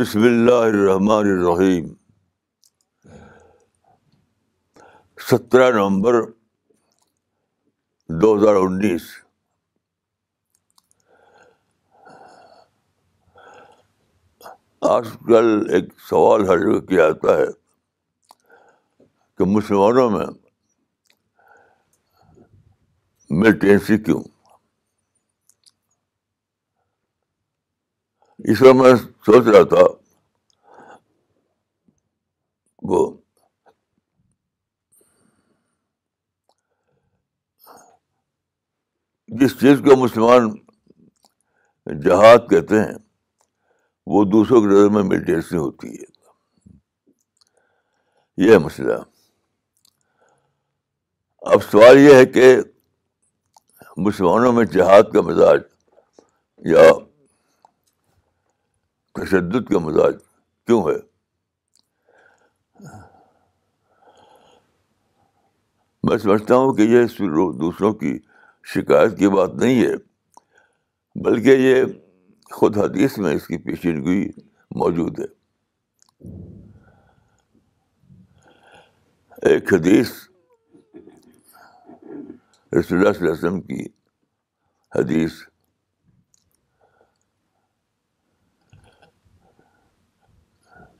بسم اللہ الرحمٰن الرحیم سترہ نومبر دو ہزار انیس آج کل ایک سوال ہر جگہ کیا جاتا ہے کہ مسلمانوں میں ملٹینسی کیوں اس وقت میں سوچ رہا تھا وہ جس چیز کو مسلمان جہاد کہتے ہیں وہ دوسروں کی نظر میں میڈیٹیشن ہوتی ہے یہ مسئلہ اب سوال یہ ہے کہ مسلمانوں میں جہاد کا مزاج یا تشدد کا مزاج کیوں ہے میں سمجھتا ہوں کہ یہ دوسروں کی شکایت کی بات نہیں ہے بلکہ یہ خود حدیث میں اس کی پیشینگوئی موجود ہے ایک حدیث رسول اللہ اللہ صلی علیہ وسلم کی حدیث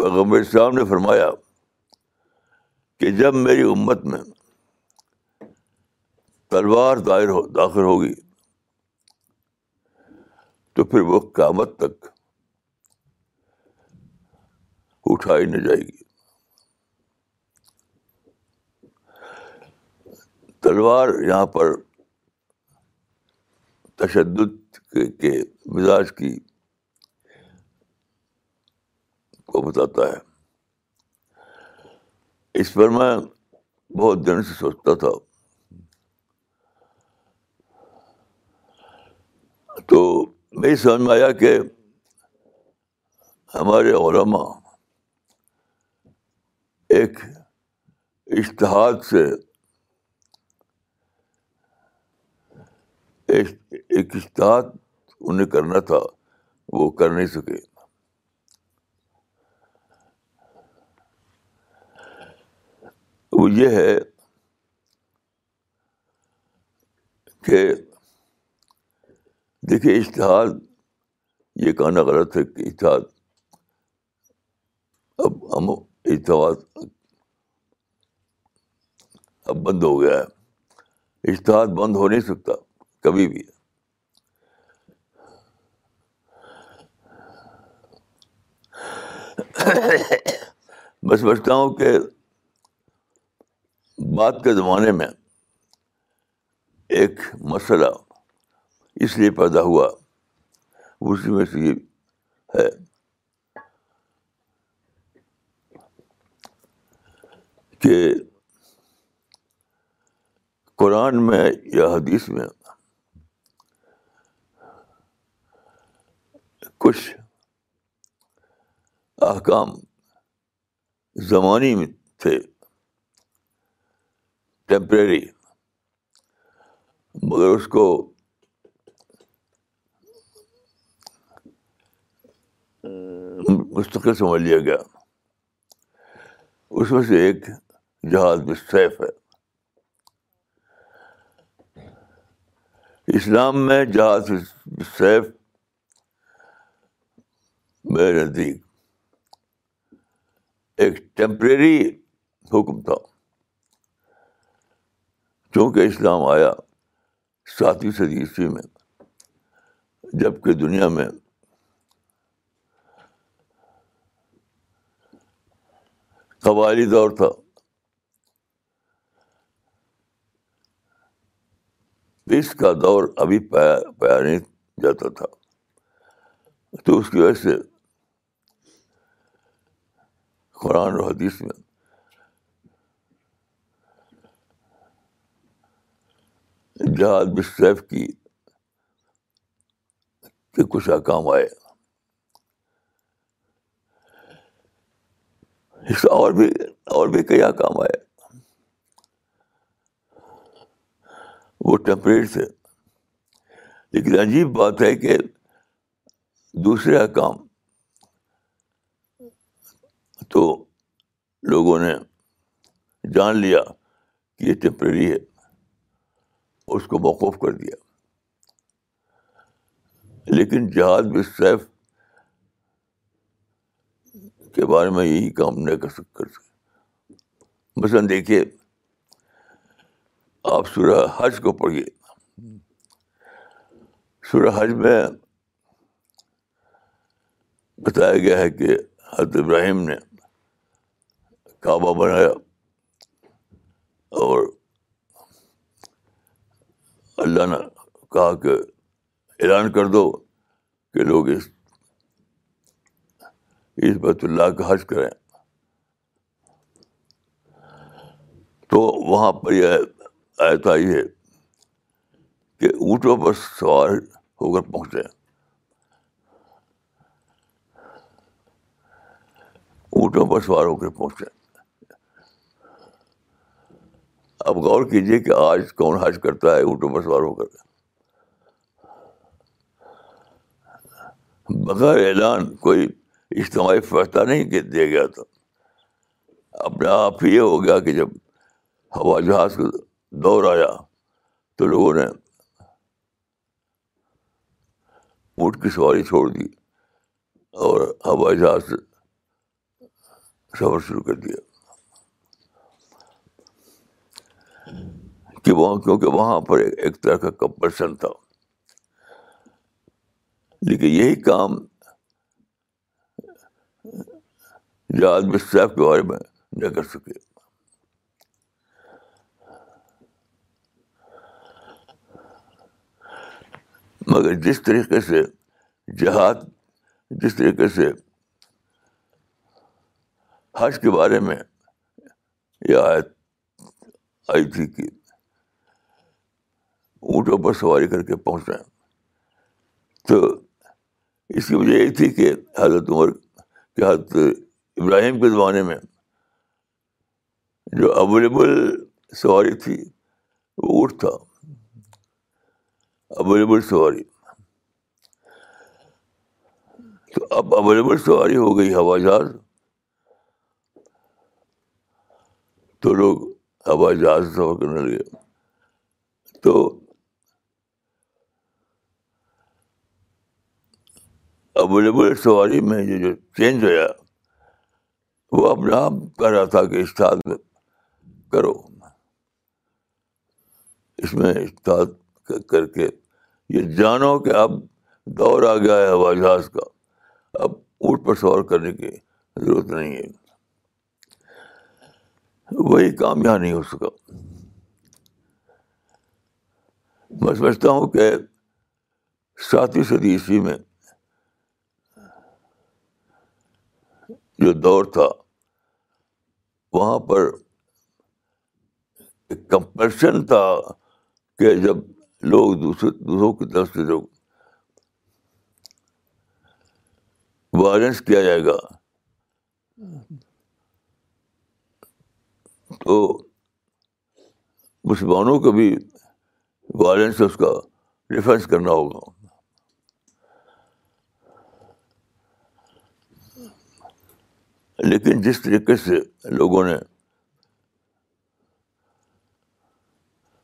پیغمبر اسلام نے فرمایا کہ جب میری امت میں تلوار دائر ہو داخل ہوگی تو پھر وہ قیامت تک اٹھائی نہ جائے گی تلوار یہاں پر تشدد کے مزاج کی کو بتاتا ہے اس پر میں بہت دن سے سوچتا تھا تو میری سمجھ میں آیا کہ ہمارے علما ایک اشتہاد سے ایک اشتہاد انہیں کرنا تھا وہ کر نہیں سکے وہ یہ ہے کہ دیکھیے اشتہار یہ کہنا غلط ہے کہ اشتہار اب ہم اشتہار اب بند ہو گیا ہے اشتہار بند ہو نہیں سکتا کبھی بھی میں سمجھتا ہوں کہ بعد کے زمانے میں ایک مسئلہ اس لیے پیدا ہوا اسی میں سے یہ ہے کہ قرآن میں یا حدیث میں کچھ احکام زمانی میں تھے ٹیمپریری مگر اس کو مستقل سمجھ لیا گیا اس میں سے ایک جہاز میں سیف ہے اسلام میں جہاز سیف میرے نزدیک ایک ٹیمپریری حکم تھا چونکہ اسلام آیا ساتویں صدی عیسوی میں جب کہ دنیا میں قبائلی دور تھا اس کا دور ابھی پایا پایا نہیں جاتا تھا تو اس کی وجہ سے قرآن و حدیث میں جہاد مشریف کی کہ کچھ احکام آئے اس اور بھی اور بھی کئی کام آئے وہ ٹیمپریٹ تھے لیکن عجیب بات ہے کہ دوسرے احکام تو لوگوں نے جان لیا کہ یہ ٹیمپریری ہے اس کو موقف کر دیا لیکن جہاد بھی سیف کے بارے میں یہی کام نہیں کر سکتے مثلاً دیکھیے آپ سورہ حج کو پڑھیے سورہ حج میں بتایا گیا ہے کہ حضرت ابراہیم نے کعبہ بنایا اور اللہ نے کہا کہ اعلان کر دو کہ لوگ اس اس بیت اللہ کا حج کریں تو وہاں پر یہ آیت آئی ہے کہ اونٹوں پر سوار ہو کر پہنچے اونٹوں پر سوار ہو کر پہنچے اب غور کیجیے کہ آج کون حج کرتا ہے اونٹوں پر سوار ہو کر بغیر اعلان کوئی اجتماعی فیصلہ نہیں دیا گیا تھا اپنے آپ ہی یہ ہو گیا کہ جب ہوا جہاز کا دور آیا تو لوگوں نے اونٹ کی سواری چھوڑ دی اور ہوائی جہاز سے سفر شروع کر دیا کہ وہاں کیونکہ وہاں پر ایک طرح کا کمپلشن تھا لیکن یہی کام جو آدمی کے بارے میں نہ کر سکے مگر جس طریقے سے جہاد جس طریقے سے حج کے بارے میں یہ آیت آئی تھی کہ اونٹوں پر سواری کر کے پہنچ رہے ہیں تو اس کی وجہ یہ تھی کہ حضرت عمر کے حضرت ابراہیم کے زمانے میں جو اویلیبل سواری تھی وہ اونٹ تھا اویلیبل سواری تو اب اویلیبل سواری ہو گئی ہوا جہاز تو لوگ ہوائی جہاز سے سفر کرنے لگے تو اویلیبل سواری میں یہ جو چینج ہوا وہ اپنے آپ کہہ رہا تھا کہ استاد کرو اس میں استاد کر کے یہ جانو کہ اب دور آ گیا ہے ہوائی جہاز کا اب اونٹ پر سوار کرنے کی ضرورت نہیں ہے وہی کام یہاں نہیں ہو سکا میں سمجھتا ہوں کہ ساتویں صدی عیسوی میں جو دور تھا وہاں پر ایک کمپریشن تھا کہ جب لوگ دوسرے دوسروں کی طرف سے لوگ وائلنس کیا جائے گا تو مسلمانوں کو بھی وائلنس اس کا ڈیفینس کرنا ہوگا لیکن جس طریقے سے لوگوں نے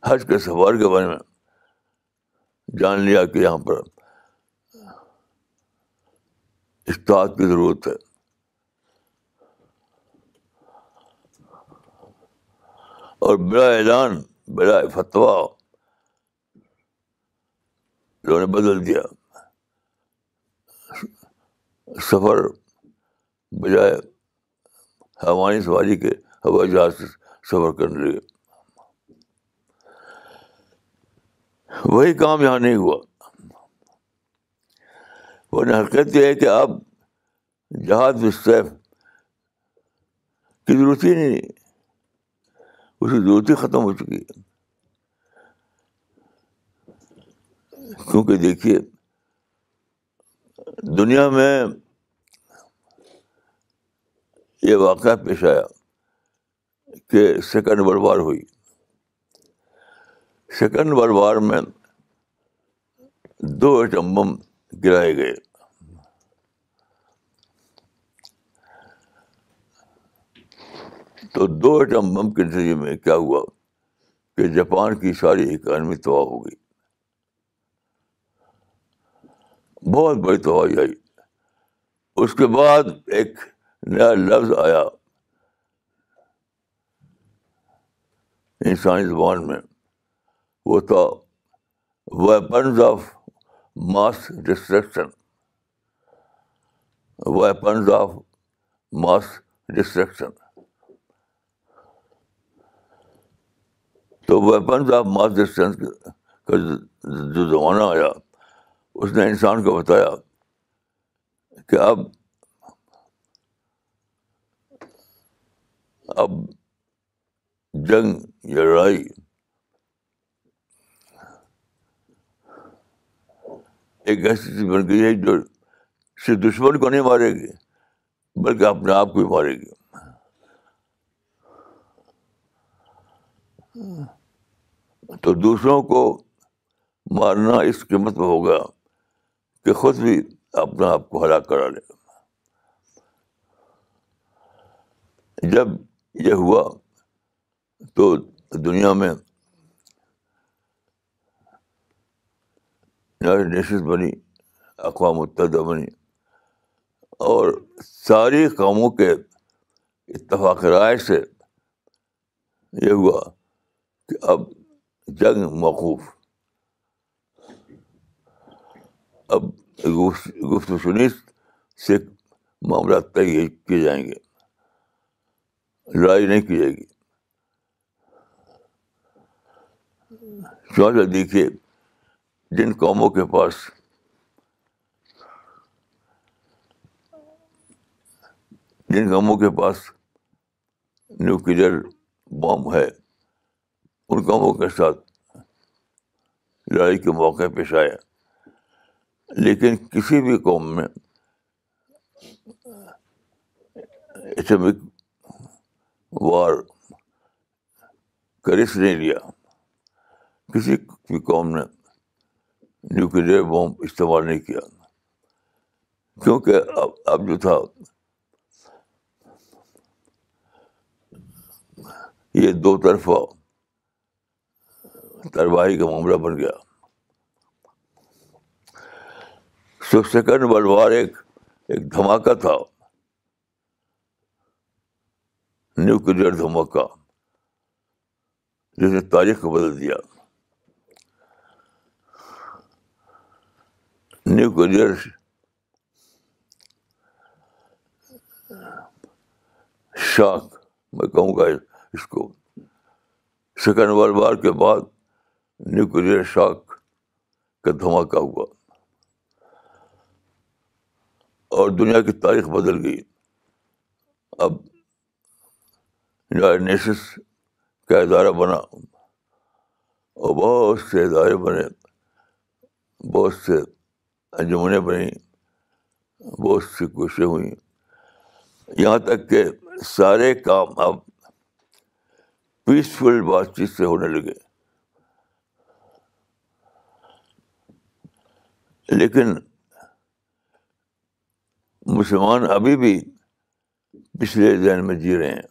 حج کے سوار کے بارے میں جان لیا کہ یہاں پر استاد کی ضرورت ہے اور بلا اعلان بلا فتوا بدل دیا سفر بجائے ہوائی سواری کے ہوائی جہاز سے سفر کرنے لگے وہی کام یہاں نہیں ہوا وہ حرکت یہ ہے کہ آپ جہاز و سیف کی ہی نہیں اس کی ضرورت ہی ختم ہو چکی ہے کیونکہ دیکھیے دنیا میں یہ واقعہ پیش آیا کہ سیکنڈ ورلڈ وار ہوئی سیکنڈ ورلڈ وار میں دو ایٹم بم گرائے گئے تو دو ایٹم بم کے نتیجے میں کیا ہوا کہ جاپان کی ساری اکانومی ہو گئی بہت بڑی تباہی آئی اس کے بعد ایک نیا لفظ آیا انسانی زبان میں وہ تھا weapons of mass destruction weapons of mass destruction تو ویپنز آف ماس ڈسٹینس کا جو زمانہ آیا اس نے انسان کو بتایا کہ اب اب جنگ یا لڑائی ایک ایسی چیز بن گئی ہے جو صرف دشمن کو نہیں مارے گی بلکہ اپنے آپ کو ہی مارے گی تو دوسروں کو مارنا اس قیمت میں ہوگا کہ خود بھی اپنا آپ کو ہلاک کرا لے جب یہ ہوا تو دنیا میں نیشنز بنی اقوام متحدہ بنی اور ساری قوموں کے اتفاق رائے سے یہ ہوا کہ اب جنگ موقوف اب گفت و شنی سے معاملات طے کیے جائیں گے لڑائی نہیں کی جائے گی دیکھیے جن قوموں کے پاس جن قوموں کے پاس نیوکلیئر بام ہے ان قوموں کے ساتھ لڑائی کے موقع پیش آئے لیکن کسی بھی قوم میں اسلامک وار کرس نہیں لیا کسی بھی قوم نے نیوکلیئر بومب استعمال نہیں کیا کیونکہ اب اب جو تھا یہ دو طرفہ ترباہی کا معاملہ بن گیا سو سیکنڈ ورلڈ وار ایک ایک دھماکہ تھا نیوکلیئر دھماکہ جس نے تاریخ کو بدل دیا نیوکلیئر شاک میں کہوں گا اس کو سیکنڈ ورلڈ وار کے بعد نیوکلیر شاک کا دھماکہ ہوا اور دنیا کی تاریخ بدل گئی اب نیشنس کا ادارہ بنا اور بہت سے ادارے بنے بہت سے انجمنیں بنیں بہت سی کوششیں ہوئیں یہاں تک کہ سارے کام اب پیسفل بات چیت سے ہونے لگے لیکن مسلمان ابھی بھی پچھلے ذہن میں جی رہے ہیں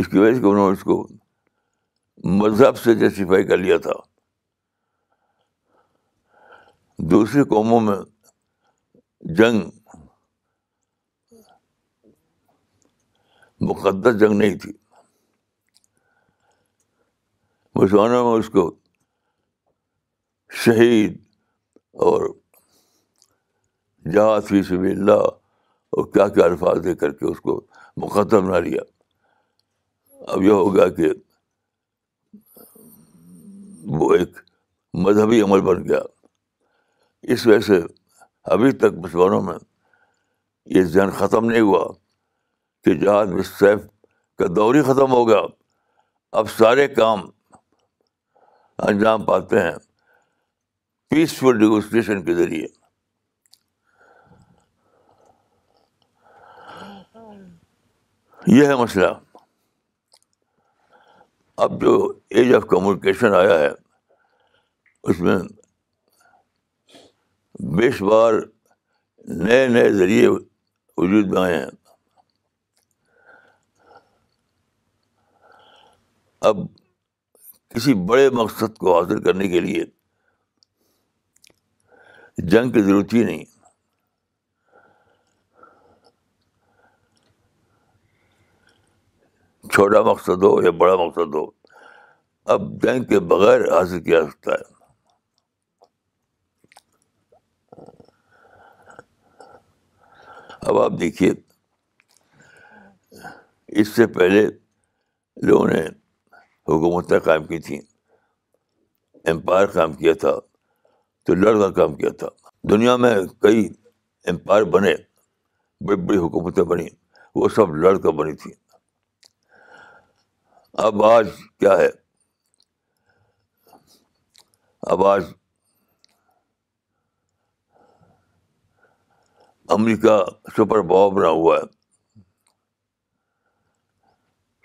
اس کی وجہ سے انہوں نے اس کو مذہب سے جسٹیفائی کر لیا تھا دوسری قوموں میں جنگ مقدس جنگ نہیں تھی مسلمانوں میں اس کو شہید اور جہاز فی سب اللہ اور کیا کیا الفاظ دے کر کے اس کو مقدم نہ لیا اب یہ ہوگا کہ وہ ایک مذہبی عمل بن گیا اس وجہ سے ابھی تک مسلمانوں میں یہ ذہن ختم نہیں ہوا کہ جہاد مصیف کا دور ہی ختم ہو گیا اب سارے کام انجام پاتے ہیں پیسفل ڈیگوسٹریشن کے ذریعے یہ ہے مسئلہ اب جو ایج آف کمیونیکیشن آیا ہے اس میں بیش بار نئے نئے ذریعے وجود میں آئے ہیں اب کسی بڑے مقصد کو حاصل کرنے کے لیے جنگ کی ضرورت ہی نہیں چھوٹا مقصد ہو یا بڑا مقصد ہو اب جنگ کے بغیر حاصل کیا سکتا ہے اب آپ دیکھیے اس سے پہلے لوگوں نے حکومتیں قائم کی تھیں امپائر قائم کیا تھا تو لڑ کا کام کیا تھا دنیا میں کئی امپائر بنے بڑی بڑی حکومتیں بنی وہ سب لڑ کر بنی تھی اب آج کیا ہے اب آج امریکہ سپر پاور بنا ہوا ہے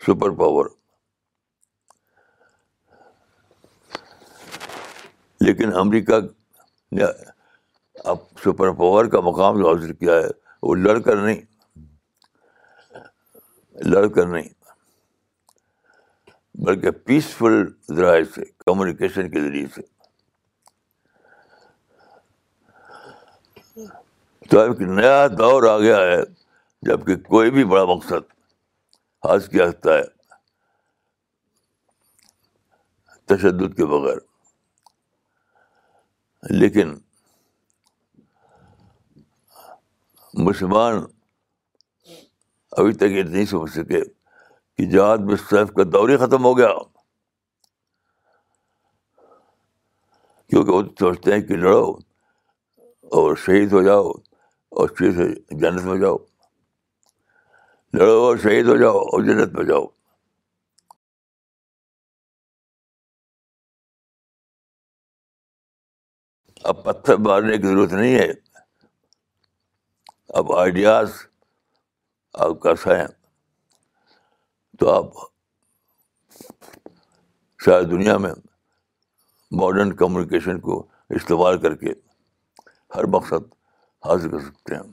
سپر پاور لیکن امریکہ نے اب سپر پاور کا مقام جو حاصل کیا ہے وہ لڑ کر نہیں لڑ کر نہیں بلکہ پیسفل ذرائع سے کمیونیکیشن کے ذریعے سے تو ایک نیا دور آ گیا ہے جبکہ کوئی بھی بڑا مقصد حاصل کیا سکتا ہے تشدد کے بغیر لیکن مسلمان ابھی تک یہ نہیں سمجھ سکے کہ میں سیف کا دور ہی ختم ہو گیا کیونکہ وہ سوچتے ہیں کہ لڑو اور شہید ہو جاؤ اور چیز جنت میں جاؤ لڑو اور شہید ہو جاؤ اور جنت میں جاؤ اب پتھر مارنے کی ضرورت نہیں ہے اب آئیڈیاز آپ کا ہے تو آپ شاید دنیا میں ماڈرن کمیونیکیشن کو استعمال کر کے ہر مقصد حاصل کر سکتے ہیں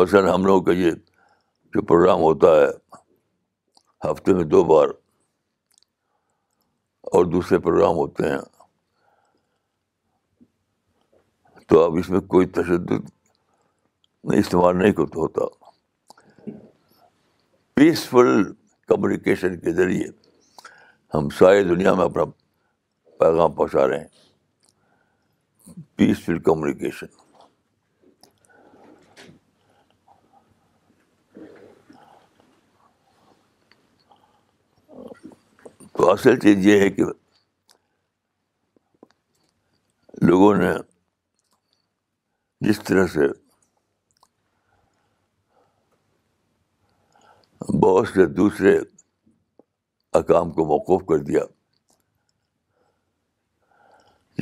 مثلاً ہم لوگوں کا یہ جو پروگرام ہوتا ہے ہفتے میں دو بار اور دوسرے پروگرام ہوتے ہیں تو اب اس میں کوئی تشدد نہیں استعمال نہیں کرتا ہوتا پیسفل کمیونیکیشن کے ذریعے ہم ساری دنیا میں اپنا پیغام پہنچا رہے ہیں پیسفل کمیونیکیشن تو اصل چیز یہ ہے کہ لوگوں نے جس طرح سے بہت سے دوسرے اقام کو موقوف کر دیا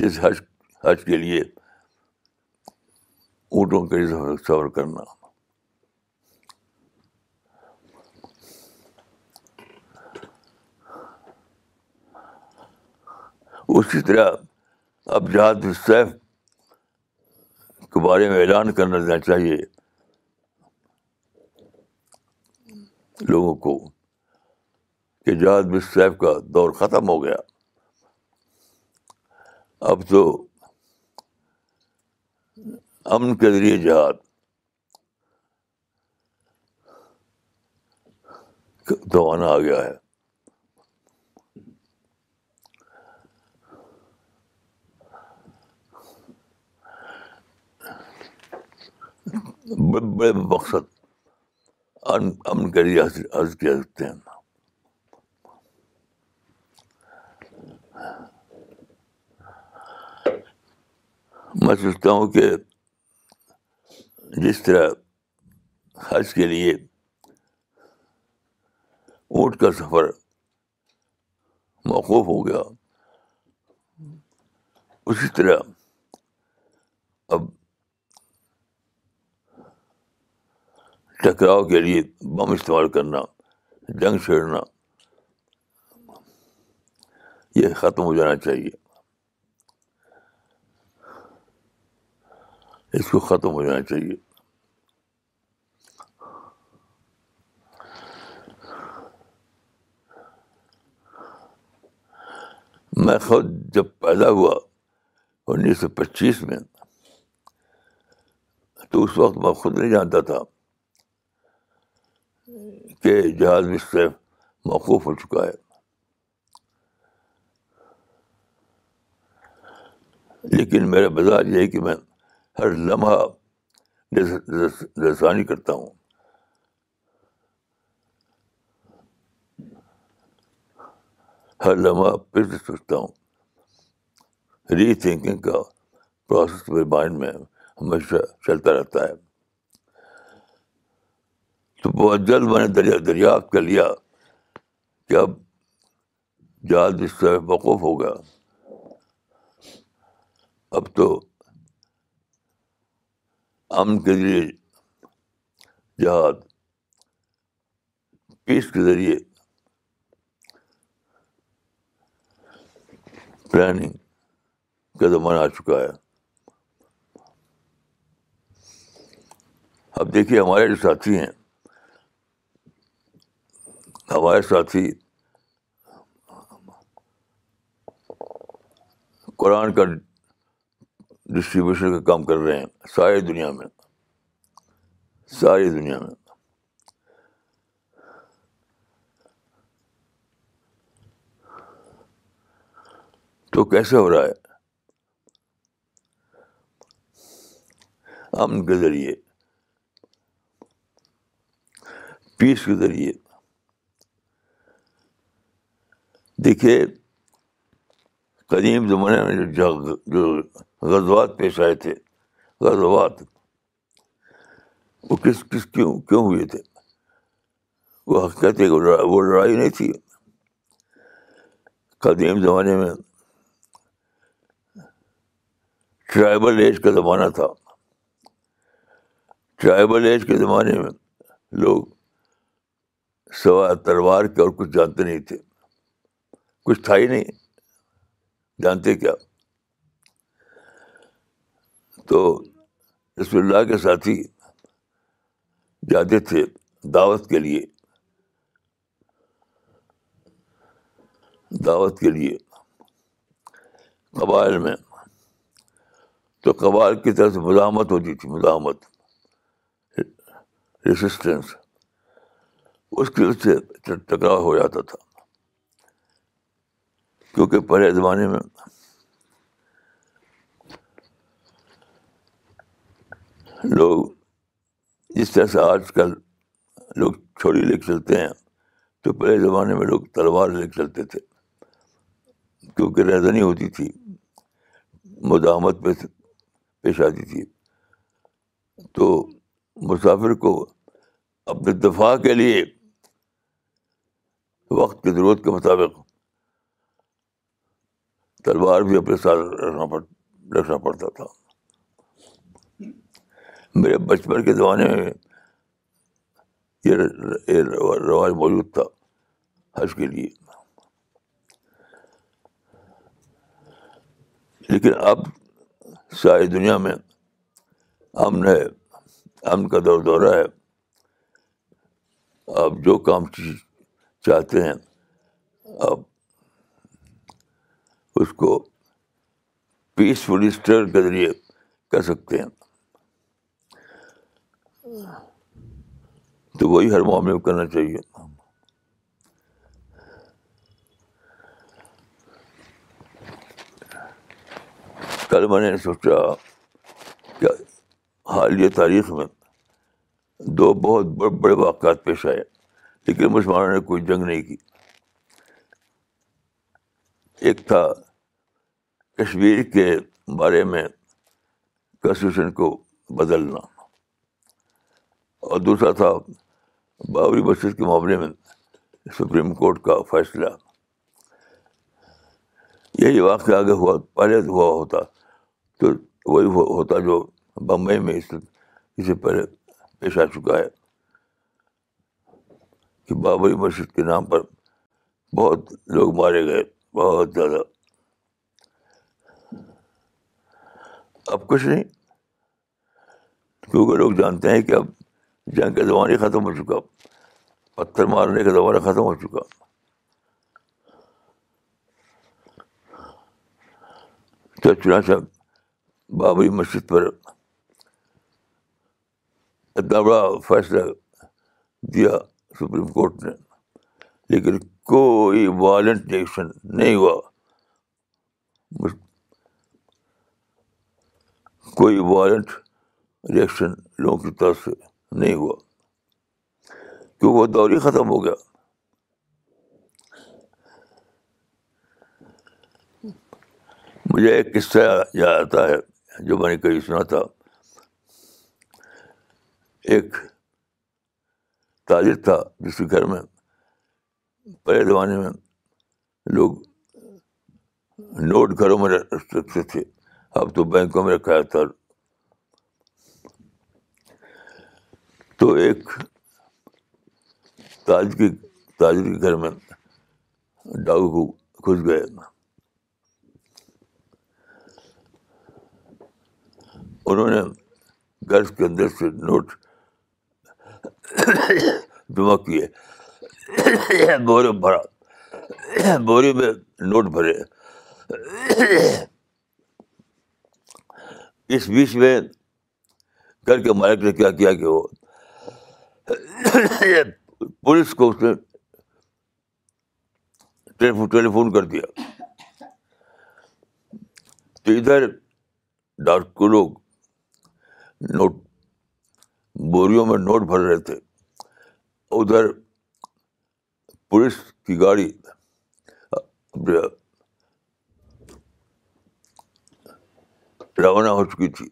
جس حج حج کے لیے اونٹوں کے سفر کرنا اسی طرح اب جہاد السیف کے بارے میں اعلان کرنا دینا چاہیے لوگوں کو کہ جہاد السیف کا دور ختم ہو گیا اب تو امن کے ذریعے جہاد دوانا آ گیا ہے بڑے مقصد امن کے لیے حاصل کیا سکتے ہیں میں سوچتا ہوں کہ جس طرح حج کے لیے اونٹ کا سفر موقوف ہو گیا اسی طرح اب ٹکراؤ کے لیے بم استعمال کرنا جنگ چھیڑنا یہ ختم ہو جانا چاہیے اس کو ختم ہو جانا چاہیے میں خود جب پیدا ہوا انیس سو پچیس میں تو اس وقت میں خود نہیں جانتا تھا کے جہاز اس سے موقوف ہو چکا ہے لیکن میرا مزاج یہ ہے کہ میں ہر لمحہ کرتا ہوں ہر لمحہ پھر سے سوچتا ہوں ری تھنکنگ کا پروسیس میرے مائنڈ میں ہمیشہ چلتا رہتا ہے تو بہت جلد میں نے دریا دریافت کر لیا کہ اب جہاز اس سے وقوف ہو گیا اب تو امن کے ذریعے جہاد پیس کے ذریعے پلاننگ کا زمانہ آ چکا ہے اب دیکھیے ہمارے جو ساتھی ہیں ہمارے ساتھی قرآن کا ڈسٹریبیوشن کا کام کر رہے ہیں ساری دنیا میں ساری دنیا میں تو کیسے ہو رہا ہے امن کے ذریعے پیس کے ذریعے دیکھیے قدیم زمانے میں جو غزوات پیش آئے تھے غزوات وہ کس کس کیوں کیوں ہوئے تھے وہ حقیقت وہ لڑائی نہیں تھی قدیم زمانے میں ٹرائبل ایج کا زمانہ تھا ٹرائبل ایج کے زمانے میں لوگ سوائے تلوار کے اور کچھ جانتے نہیں تھے کچھ تھا ہی نہیں جانتے کیا تو رسم اللہ کے ساتھی جاتے تھے دعوت کے لیے دعوت کے لیے قبائل میں تو قبائل کی طرف سے مزاحمت ہوتی تھی مزاحمت ریسسٹینس اس کی وجہ سے ٹکراؤ ہو جاتا تھا کیونکہ پہلے زمانے میں لوگ جس طرح سے آج کل لوگ چھوڑی لے کے چلتے ہیں تو پہلے زمانے میں لوگ تلوار لے کے چلتے تھے کیونکہ رہزنی ہوتی تھی مداحمت پہ پیش آتی تھی تو مسافر کو اپنے دفاع کے لیے وقت کی ضرورت کے مطابق تلوار بھی اپنے ساتھ رکھنا پڑ رکھنا پڑتا تھا میرے بچپن کے زمانے میں یہ رواج موجود تھا حج کے لیے لیکن اب ساری دنیا میں امن ہے امن کا دور دورہ ہے آپ جو کام چاہتے ہیں آپ اس کو پیس اسٹر کے ذریعے کر سکتے ہیں تو وہی ہر معاملے میں کرنا چاہیے کل میں نے سوچا کہ حالیہ تاریخ میں دو بہت بڑے بڑے واقعات پیش آئے لیکن مسلمانوں نے کوئی جنگ نہیں کی ایک تھا کشمیر کے بارے میں کنسٹیٹیوشن کو بدلنا اور دوسرا تھا بابری مسجد کے معاملے میں سپریم کورٹ کا فیصلہ یہی واقعہ آگے ہوا پہلے ہوا ہوتا تو وہی ہوتا جو بمبئی میں اس سے پہلے پیش آ چکا ہے کہ بابری مسجد کے نام پر بہت لوگ مارے گئے بہت زیادہ اب کچھ نہیں کیونکہ لوگ جانتے ہیں کہ اب جنگ کا زمانہ ختم ہو چکا پتھر مارنے کا زمانہ ختم ہو چکا چنا چنانچہ بابری مسجد پر اتنا بڑا فیصلہ دیا سپریم کورٹ نے لیکن کوئی وائلنٹ ایکشن نہیں ہوا کوئی وائلنٹ ریئیکشن لوگوں کی طرف سے نہیں ہوا کیونکہ وہ دور ہی ختم ہو گیا مجھے ایک قصہ یاد آتا ہے جو میں نے کہیں سنا تھا ایک تاجر تھا جس کے گھر میں پہلے زمانے میں لوگ نوٹ گھروں میں رکھتے تھے اب تو بینکوں میں رکھا جاتا تو ایک تاج کے تاجر کے گھر میں ڈاکو کو گھس گئے انہوں نے گھر کے اندر سے نوٹ جمع کیے بورے بھرا بوری میں نوٹ بھرے اس بیچ میں کے مالک نے کیا کیا کہ وہ پولیس کو اس نے ٹیلی فون کر دیا تو ادھر ڈاک لوگ نوٹ بوریوں میں نوٹ بھر رہے تھے ادھر پولیس کی گاڑی روانہ ہو چکی تھی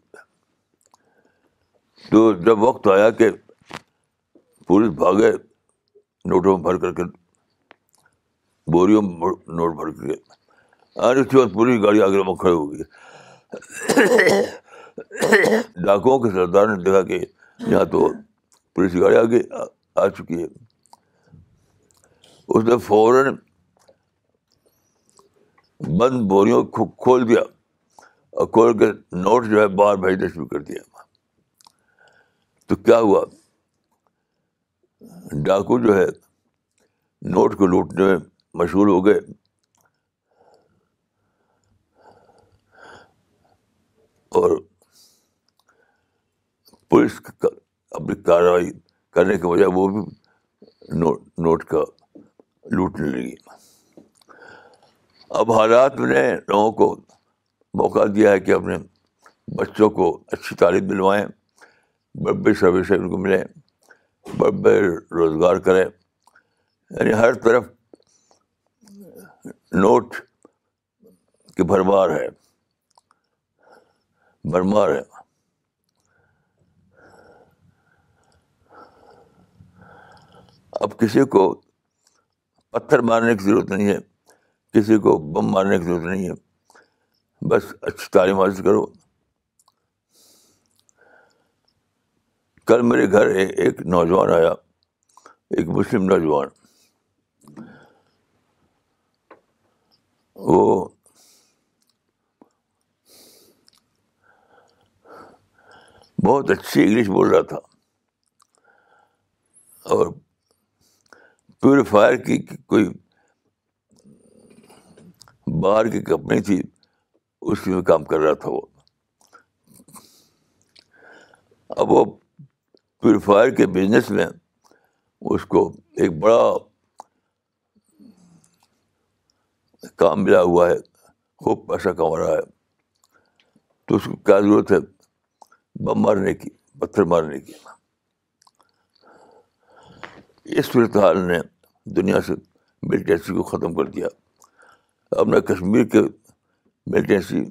تو جب وقت آیا کہ پولیس بھاگے نوٹوں میں بھر کر کے بوریوں میں نوٹ بھر کر کے اس کے بعد پولیس گاڑی آگے میں کھڑے ہو گئی ڈاکوؤں کے سردار نے دیکھا کہ یہاں تو پولیس گاڑی آگے آ چکی ہے اس نے فوراً بند بوریوں کھول دیا اور کھول کے نوٹ جو ہے باہر بھیجنا شروع کر دیا تو کیا ہوا ڈاکو جو ہے نوٹ کو لوٹنے میں مشہور ہو گئے اور پولیس اپنی کارروائی کرنے کے بجائے وہ بھی نوٹ کا لوٹنے لگی اب حالات میں نے لوگوں کو موقع دیا ہے کہ اپنے بچوں کو اچھی تعلیم دلوائیں بڑے سروسیں ان کو ملیں بڑے روزگار کریں یعنی ہر طرف نوٹ کی بھرمار ہے بھرمار ہے اب کسی کو پتھر مارنے کی ضرورت نہیں ہے کسی کو بم مارنے کی ضرورت نہیں ہے بس اچھی تعلیم حاصل کرو کل میرے گھر ایک نوجوان آیا ایک مسلم نوجوان وہ بہت اچھی انگلش بول رہا تھا اور پیوریفائر کی کوئی باہر کی کمپنی تھی اس میں کام کر رہا تھا وہ اب وہ پیوریفائر کے بزنس میں اس کو ایک بڑا کام ملا ہوا ہے خوب پیسہ کما رہا ہے تو اس کو کیا ضرورت ہے بم مارنے کی پتھر مارنے کی اس صورتحال نے دنیا سے ملٹنسی کو ختم کر دیا اپنا کشمیر کے بیٹی ایسی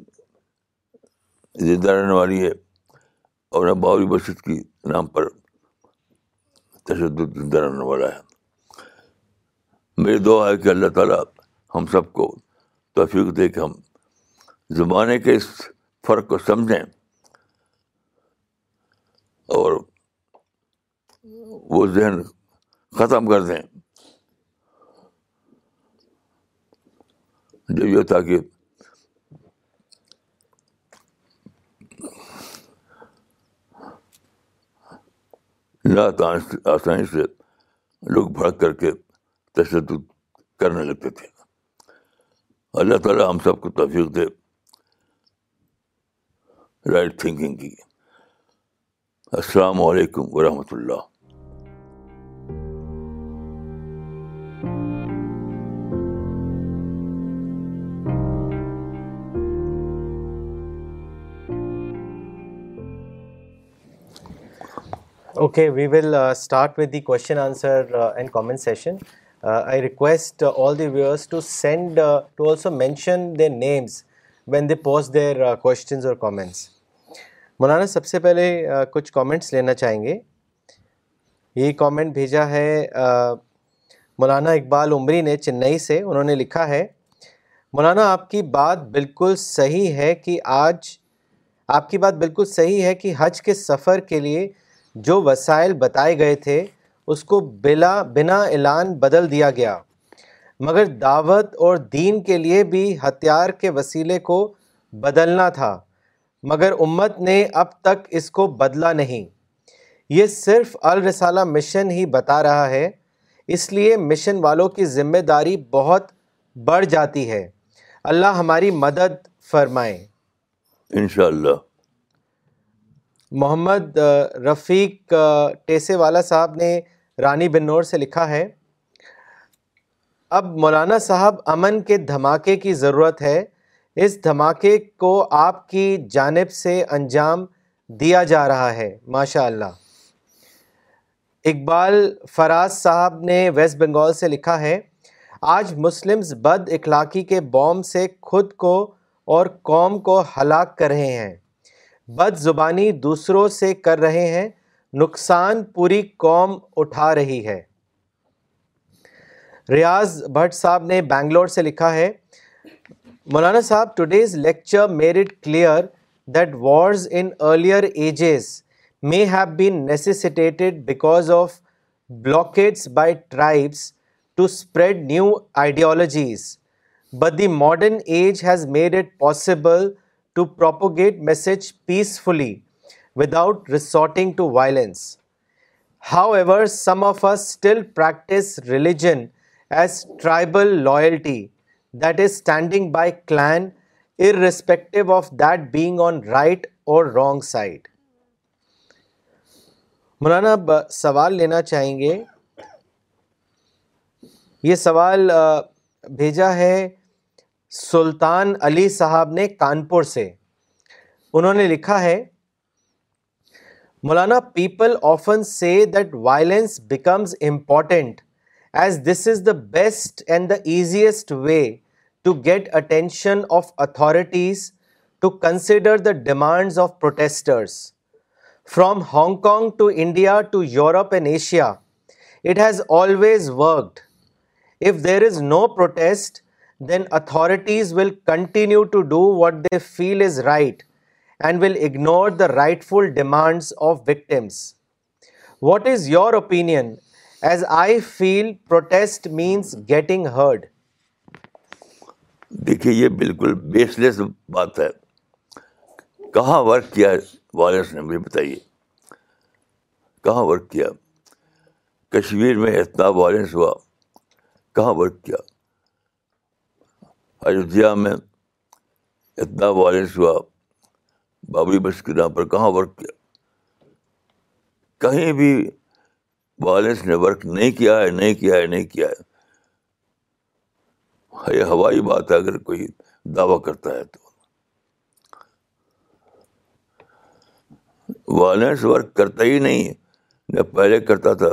زندہ رہنے والی ہے اور باوری بشد کی نام پر تشدد زندہ رہنے والا ہے میری دعا ہے کہ اللہ تعالیٰ ہم سب کو توفیق دے کہ ہم زمانے کے اس فرق کو سمجھیں اور وہ ذہن ختم کر دیں جو یہ تھا کہ آسانی سے لوگ بھڑک کر کے تشدد کرنے لگتے تھے اللہ تعالیٰ ہم سب کو توفیق دے رائٹ تھنکنگ کی السلام علیکم ورحمۃ اللہ okay we will start with the question answer and comment session I request all the viewers to send to also mention their names when they pose their questions اور کامنٹس مولانا سب سے پہلے کچھ comments لینا چاہیں گے یہ کامنٹ بھیجا ہے مولانا اقبال عمری نے چنئی سے انہوں نے لکھا ہے مولانا آپ کی بات بالکل صحیح ہے کہ آج آپ کی بات بالکل صحیح ہے کہ حج کے سفر کے لیے جو وسائل بتائے گئے تھے اس کو بلا بنا اعلان بدل دیا گیا مگر دعوت اور دین کے لیے بھی ہتھیار کے وسیلے کو بدلنا تھا مگر امت نے اب تک اس کو بدلا نہیں یہ صرف الرسالہ مشن ہی بتا رہا ہے اس لیے مشن والوں کی ذمہ داری بہت بڑھ جاتی ہے اللہ ہماری مدد فرمائیں انشاءاللہ محمد رفیق ٹیسے والا صاحب نے رانی بنور سے لکھا ہے اب مولانا صاحب امن کے دھماکے کی ضرورت ہے اس دھماکے کو آپ کی جانب سے انجام دیا جا رہا ہے ماشاء اللہ اقبال فراز صاحب نے ویسٹ بنگال سے لکھا ہے آج مسلمز بد اخلاقی کے بوم سے خود کو اور قوم کو ہلاک کر رہے ہیں بد زبانی دوسروں سے کر رہے ہیں نقصان پوری قوم اٹھا رہی ہے ریاض بھٹ صاحب نے بینگلور سے لکھا ہے مولانا صاحب today's lecture made it clear that wars in earlier ages may have been necessitated because of blockades by tribes to spread new ideologies but the modern age has made it possible to propagate message peacefully without resorting to violence however some of us still practice religion as tribal loyalty that is standing by clan irrespective of that being on right or wrong side Maulana اب سوال لینا چاہیں گے یہ سوال بھیجا ہے سلطان علی صاحب نے کانپور سے انہوں نے لکھا ہے Maulana people often say that violence becomes important as this is the best and the easiest way to get attention of authorities to consider the demands of protesters from Hong Kong to India to Europe and Asia it has always worked if there is no protest then authorities will continue to do what they feel is right and will ignore the rightful demands of victims what is your opinion as I feel protest means getting heard دیکھیے یہ بالکل بیس لیس بات ہے کہاں work کیا violence نے مجھے بتائیے کہاں ورک کیا کشمیر میں اتنا وائلنس ہوا کہاں ورک کیا ایودھیا میں اتنا وائلنس ہوا بابری بس کے نام پر کہاں ورک کیا کہیں بھی وائلنس نے ورک نہیں کیا ہے نہیں کیا ہے نہیں کیا ہے یہ ہوائی بات ہے اگر کوئی دعویٰ کرتا ہے تو وائلنس ورک کرتا ہی نہیں پہلے کرتا تھا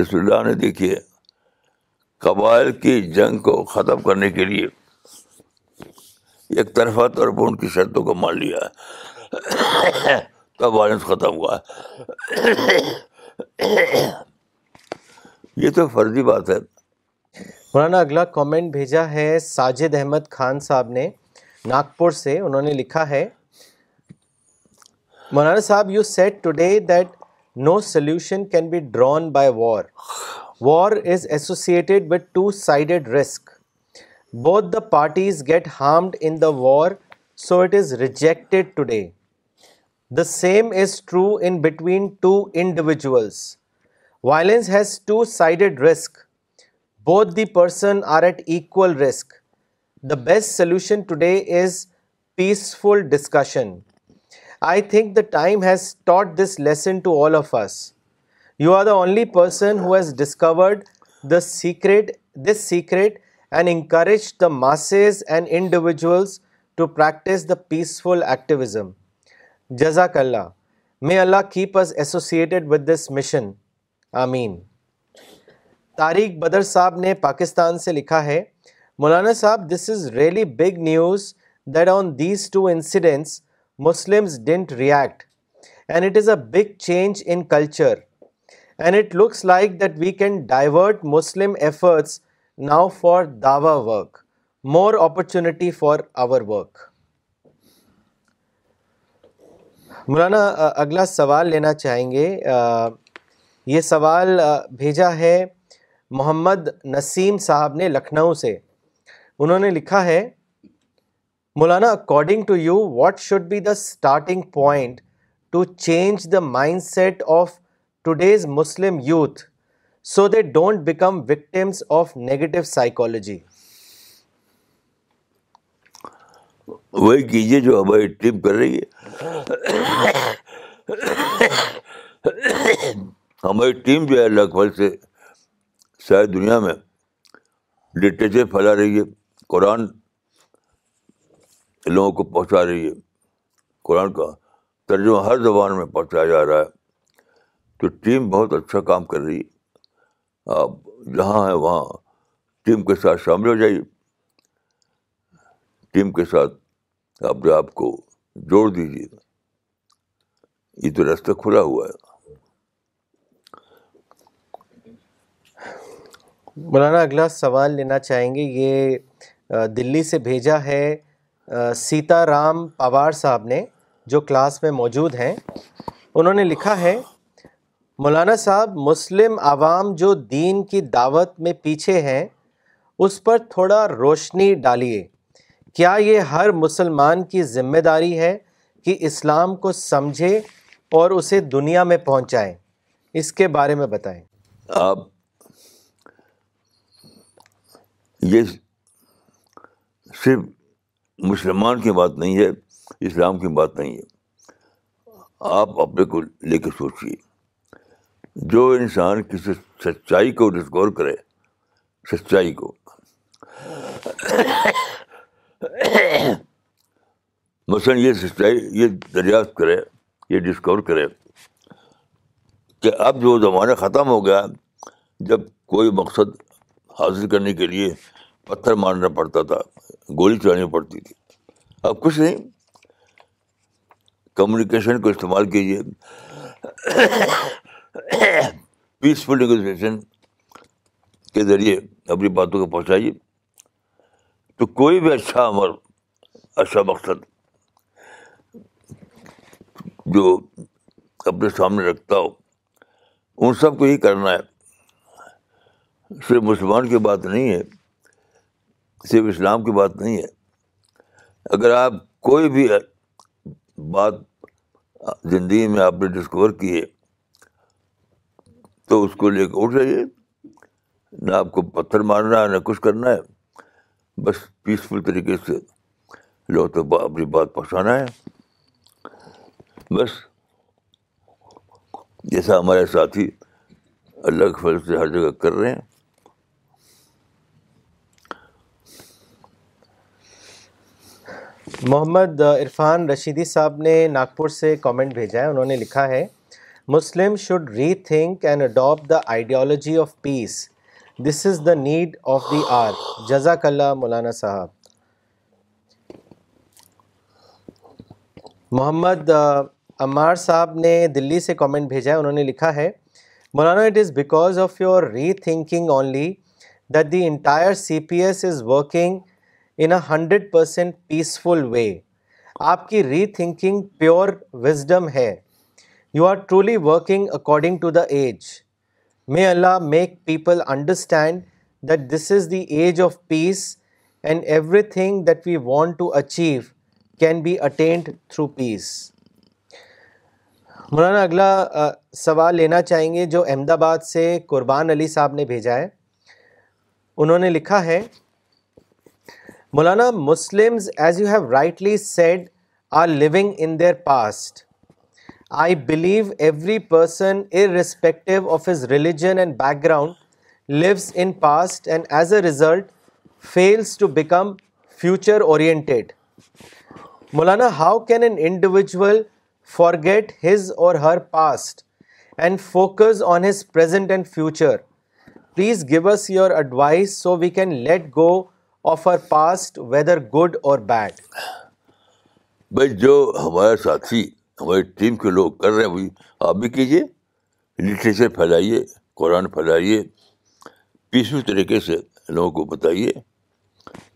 رسول اللہ نے دیکھیے قبائل کی جنگ کو ختم کرنے کے لیے ایک طرفہ طور پر ان کی شرطوں کو مان لیا ہے تب وائلنس ختم ہوا یہ تو فرضی بات ہے مولانا اگلا کامنٹ بھیجا ہے ساجد احمد خان صاحب نے ناگپور سے انہوں نے لکھا ہے مولانا صاحب you said today that no solution can be drawn by war War is associated with two-sided risk. Both the parties get harmed in the war, so it is rejected today. The same is true in between two individuals. Violence has two-sided risk. Both the person are at equal risk. The best solution today is peaceful discussion. I think the time has taught this lesson to all of us. You are the only person who has discovered the secret this secret and encourage the masses and individuals to practice the peaceful activism جزاک اللہ may Allah keep us associated with this mission آمین طارق بدر صاحب نے پاکستان سے لکھا ہے مولانا صاحب this is really big news that on these two incidents Muslims didn't react and it is a big change in culture and it looks like that we can divert Muslim efforts now for dawah work more opportunity for our work Maulana اگلا سوال لینا چاہیں گے یہ سوال بھیجا ہے محمد نسیم صاحب نے لکھنؤ سے انہوں نے لکھا ہے Maulana according to you what should be the starting point to change the mindset of today's Muslim youth so they don't become victims of negative psychology وہی کیجیے جو ہماری ٹیم کر رہی ہے ہماری ٹیم جو ہے لگ بھگ سے شاید دنیا میں لٹریچر پھیلا رہی ہے قرآن لوگوں کو پہنچا رہی ہے قرآن کا ترجمہ ہر زبان میں پہنچایا جا رہا ہے تو ٹیم بہت اچھا کام کر رہی ہے آپ جہاں ہیں وہاں ٹیم کے ساتھ شامل ہو جائیے ٹیم کے ساتھ اپنے آپ کو جوڑ دیجیے یہ تو راستہ کھلا ہوا ہے مولانا اگلا سوال لینا چاہیں گے یہ دلی سے بھیجا ہے سیتا رام پوار صاحب نے جو کلاس میں موجود ہیں انہوں نے لکھا ہے مولانا صاحب مسلم عوام جو دین کی دعوت میں پیچھے ہیں اس پر تھوڑا روشنی ڈالیے کیا یہ ہر مسلمان کی ذمہ داری ہے کہ اسلام کو سمجھے اور اسے دنیا میں پہنچائیں اس کے بارے میں بتائیں آپ یہ صرف مسلمان کی بات نہیں ہے اسلام کی بات نہیں ہے آپ اپنے کو لے کے سوچیے جو انسان کسی سچائی کو ڈسکور کرے سچائی کو مثلاً یہ سچائی یہ دریافت کرے یہ ڈسکور کرے کہ اب جو زمانہ ختم ہو گیا جب کوئی مقصد حاصل کرنے کے لیے پتھر مارنا پڑتا تھا گولی چلانی پڑتی تھی اب کچھ نہیں کمیونیکیشن کو استعمال کیجیے پیسفل نیگوسیشن کے ذریعے اپنی باتوں کو پہنچائیے تو کوئی بھی اچھا عمل اچھا مقصد جو اپنے سامنے رکھتا ہو ان سب کو ہی کرنا ہے صرف مسلمان کی بات نہیں ہے صرف اسلام کی بات نہیں ہے اگر آپ کوئی بھی بات زندگی میں آپ نے ڈسکور کی ہے تو اس کو لے کے اٹھ جائیے نہ آپ کو پتھر مارنا ہے نہ کچھ کرنا ہے بس پیسفل طریقے سے لو تو اپنی بات پہنچانا ہے بس جیسا ہمارے ساتھی اللہ کے فضل سے ہر جگہ کر رہے ہیں محمد عرفان رشیدی صاحب نے ناگپور سے کامنٹ بھیجا ہے انہوں نے لکھا ہے Muslim should rethink and adapt the ideology of peace this is the need of the hour جزاک اللہ مولانا صاحب محمد عمار صاحب نے دلی سے کامنٹ بھیجا ہے انہوں نے لکھا ہے Maulana it is because of your rethinking only that the entire C P S is working in a hundred percent peaceful way آپ کی ری تھنکنگ پیور وزڈم ہے you are truly working according to the age may Allah make people understand that this is the age of peace and everything that we want to achieve can be attained through peace Maulana اگلا سوال لینا چاہیں گے جو احمد آباد سے قربان علی صاحب نے بھیجا ہے انہوں نے لکھا ہے Maulana Muslims as you have rightly said are living in their past I believe every person irrespective of his religion and background lives in past and as a result fails to become future oriented Maulana how can an individual get his or her past and focus on his and future please give us your advice so we can let go of our past whether good or bad بھائی جو ہمارے ساتھی ہماری team کے لوگ کر رہے ہیں وہی آپ بھی کیجیے لٹریچر پھیلائیے قرآن پھیلائیے پیسو طریقے سے لوگوں کو بتائیے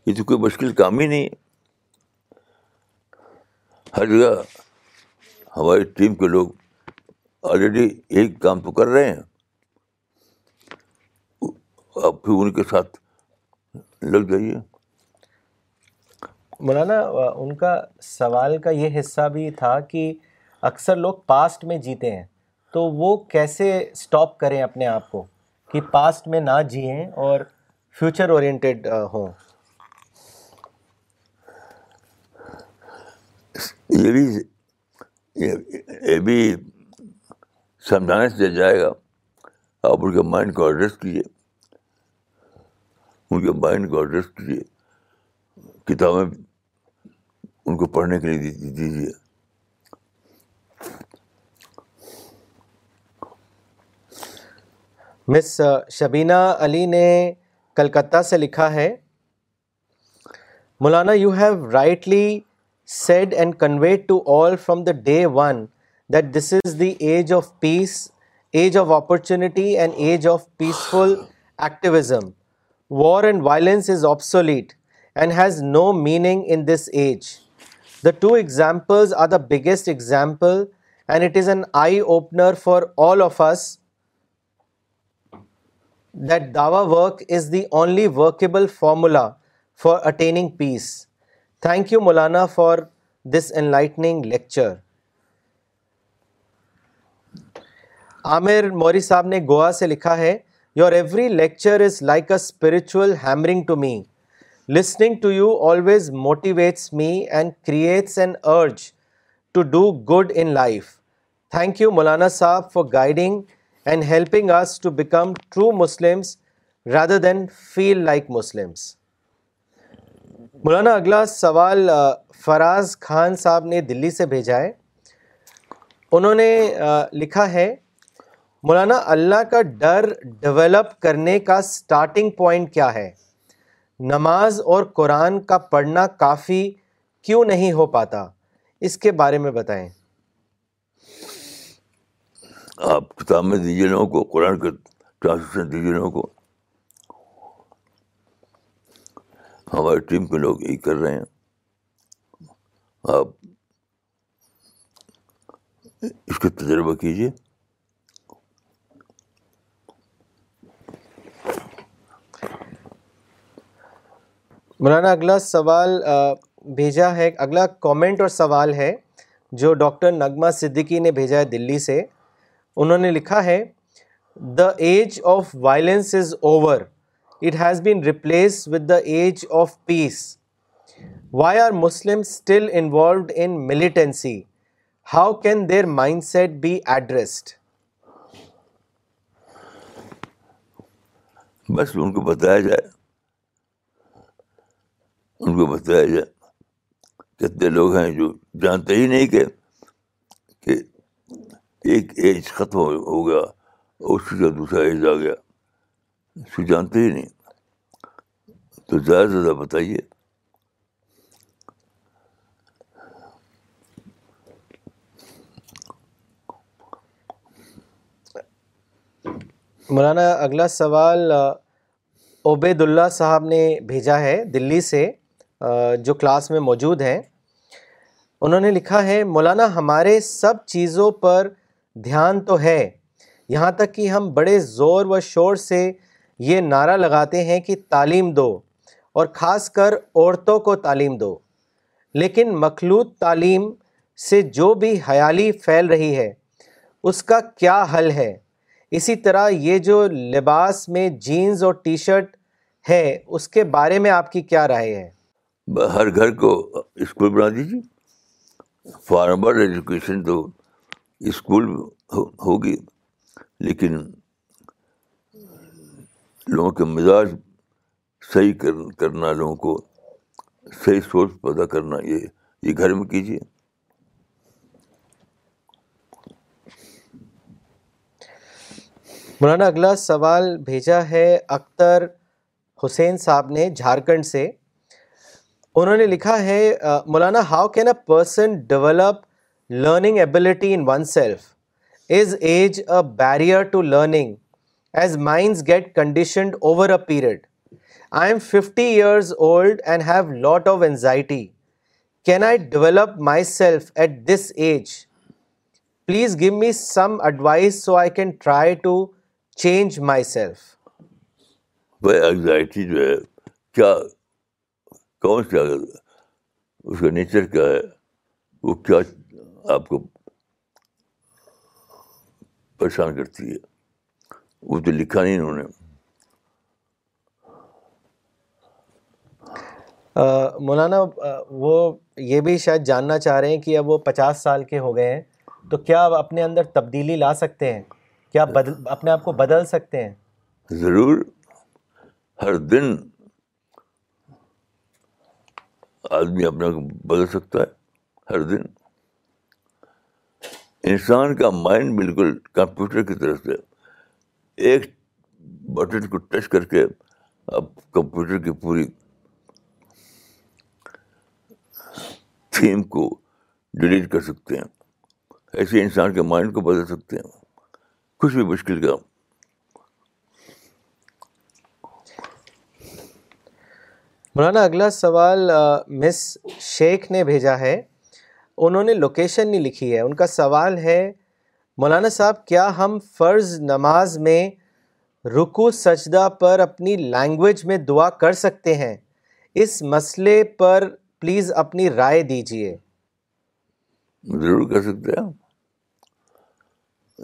یہ تو کوئی مشکل کام ہی نہیں ہر جگہ ہماری ٹیم کے لوگ آلریڈی یہی کام تو کر رہے ہیں آپ پھر ان کے ساتھ لگ جائیے مولانا ان کا سوال کا یہ حصہ بھی تھا کہ اکثر لوگ پاسٹ میں جیتے ہیں تو وہ کیسے اسٹاپ کریں اپنے آپ کو کہ پاسٹ میں نہ جیئیں اور فیوچر اورینٹیڈ ہوں یہ بھی یہ بھی سمجھانے سے جائے گا آپ ان کے مائنڈ کو ایڈریس کیجیے ان کے مائنڈ کو ایڈریس کیجیے کتابیں ان کو پڑھنے کے لیے دیجیے مس شبینہ علی نے کلکتہ سے لکھا ہے Maulana you have rightly said and conveyed to all from the day one that this is the age of peace age of opportunity and age of peaceful activism war and violence is obsolete and has no meaning in this age the two examples are the biggest example and it is an eye opener for all of us that dawah work is the only workable formula for attaining peace thank you Maulana for this enlightening lecture Aamir Mori صاحب نے گوا سے لکھا ہے your every lecture is like a spiritual hammering to me listening to you always motivates me and creates an urge to do good in life thank you Maulana صاحب for guiding and helping us to become true Muslims rather than feel like Muslims Maulana اگلا سوال فراز خان صاحب نے دلی سے بھیجا ہے انہوں نے لکھا ہے مولانا اللہ کا ڈر ڈیولپ کرنے کا اسٹارٹنگ پوائنٹ کیا ہے نماز اور قرآن کا پڑھنا کافی کیوں نہیں ہو پاتا اس کے بارے میں بتائیں آپ کتابیں دیجیے لوگوں کو قرآن کے ٹرانسلیشن دیجیے لوگوں کو ہماری ٹیم کے لوگ یہی کر رہے ہیں آپ اس کا تجربہ کیجیے مولانا اگلا سوال بھیجا ہے اگلا کامنٹ اور سوال ہے جو ڈاکٹر نغمہ صدیقی نے بھیجا ہے دلی سے انہوں نے لکھا ہے the age of violence is over it has been replaced with the age of peace why are Muslim still involved in militancy how can their mindset be addressed بس ان کو بتایا جائے ان کو بتایا جائے کتنے لوگ ہیں جو جانتے ہی نہیں کہ, کہ ایک ایج ختم ہو گیا اور اس کا دوسرا ایج آ گیا کو جانتے ہی نہیں تو زیادہ زیادہ بتائیے مولانا اگلا سوال عبید اللہ صاحب نے بھیجا ہے دلی سے جو کلاس میں موجود ہیں انہوں نے لکھا ہے مولانا ہمارے سب چیزوں پر دھیان تو ہے یہاں تک کہ ہم بڑے زور و شور سے یہ نعرہ لگاتے ہیں کہ تعلیم دو اور خاص کر عورتوں کو تعلیم دو لیکن مخلوط تعلیم سے جو بھی حیالی پھیل رہی ہے اس کا کیا حل ہے اسی طرح یہ جو لباس میں جینز اور ٹی شرٹ ہے اس کے بارے میں آپ کی کیا رائے ہے ہر گھر کو اسکول بنا دیجیے فارمر ایجوکیشن اسکول ہوگی لیکن لوگوں کے مزاج صحیح کرنا لوگوں کو صحیح سوچ پیدا کرنا یہ گھر میں کیجیے مولانا اگلا سوال بھیجا ہے اختر حسین صاحب نے جھارکھنڈ سے انہوں نے لکھا ہے مولانا how can a person develop learning ability in oneself is age a barrier to learning as minds get conditioned over a period I am fifty years old and have lot of anxiety can I develop myself at this age please give me some advice so I can try to change myself سیلفائٹی جو ہے کیا کون سا اس کا nature کیا ہے وہ کیا آپ کو پریشان کرتی ہے وہ تو لکھا نہیں انہوں نے مولانا وہ یہ بھی شاید جاننا چاہ رہے ہیں کہ اب وہ پچاس سال کے ہو گئے ہیں تو کیا آپ اپنے اندر تبدیلی لا سکتے ہیں کیا بدل اپنے آپ کو بدل سکتے ہیں ضرور ہر دن آدمی اپنے کو بدل سکتا ہے ہر دن انسان کا مائنڈ بالکل کمپیوٹر کی طرف سے ایک بٹن کو ٹچ کر کے اب کمپیوٹر کی پوری تھیم کو ڈیلیٹ کر سکتے ہیں ایسے انسان کے مائنڈ کو بدل سکتے ہیں کچھ بھی مشکل کا اگلا سوال مس شیخ نے بھیجا ہے انہوں نے لوکیشن نہیں لکھی ہے ان کا سوال ہے مولانا صاحب کیا ہم فرض نماز میں رکو سجدہ پر اپنی لینگویج میں دعا کر سکتے ہیں اس مسئلے پر پلیز اپنی رائے دیجیے ضرور کر سکتے ہیں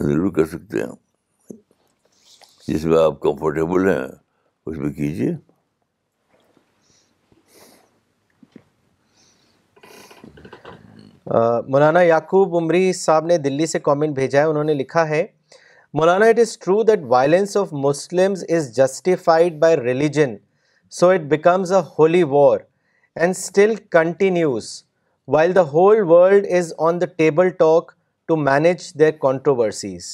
ضرور کر سکتے ہیں جس میں آپ کمفرٹیبل ہیں اس میں کیجیے مولانا یعقوب عمری صاحب نے دلی سے کامنٹ بھیجا ہے انہوں نے لکھا ہے مولانا it is true that violence of Muslims is justified by religion so it becomes a holy war and still continues while the whole world is on the table talk to manage their controversies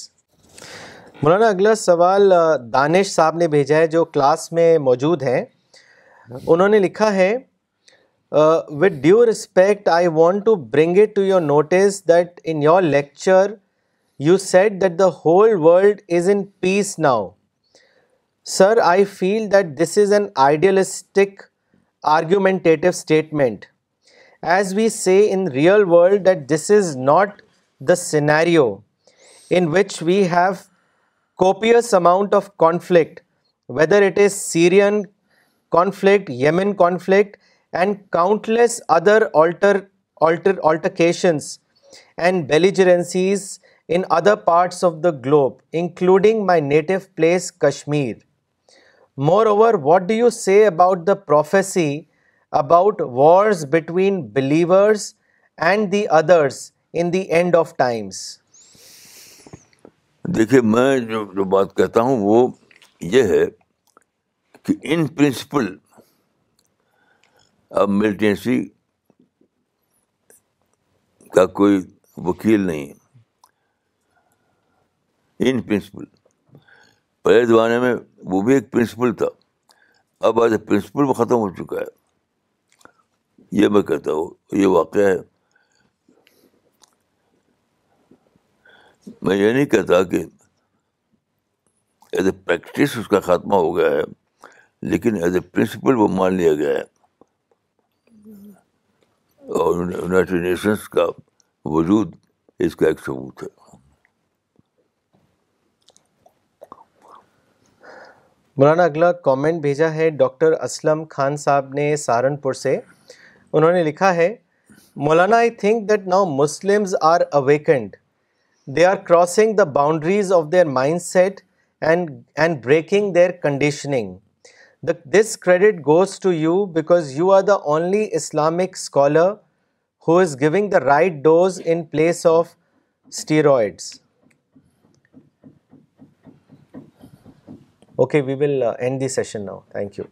مولانا اگلا سوال دانش صاحب نے بھیجا ہے جو class میں موجود ہیں انہوں نے لکھا ہے Uh, with due respect, I want to bring it to your notice that in your lecture, you said that the whole world is in peace now. Sir, I feel that this is an idealistic, argumentative statement. As we say in real world that this is not the scenario in which we have copious amount of conflict, whether it is Syrian conflict, Yemen conflict, and countless other alter alter altercations and belligerencies in other parts of the globe including my native place Kashmir moreover what do you say about the prophecy about wars between believers and the others in the end of times دیکھیے میں جو جو بات کہتا ہوں وہ یہ ہے کہ ان پرنسپل اب ملیٹینسی کا کوئی وکیل نہیں ہے ان پرنسپل پہلے زمانے میں وہ بھی ایک پرنسپل تھا اب آج اے پرنسپل وہ ختم ہو چکا ہے یہ میں کہتا ہوں یہ واقعہ ہے میں یہ نہیں کہتا کہ ایز اے پریکٹس اس کا خاتمہ ہو گیا ہے لیکن ایز اے پرنسپل وہ مان لیا گیا ہے اور یونائٹیڈ نیشنس کا وجود اس کا ایک ثبوت ہے مولانا اگلا کامنٹ بھیجا ہے ڈاکٹر اسلم خان صاحب نے سہارنپور سے انہوں نے لکھا ہے مولانا I think that now are awakened they are crossing the boundaries of their mindset and and breaking their conditioning This credit goes to you because you are the only Islamic scholar who is giving the right dose in place of steroids. Okay, we will uh, end the session now. Thank you.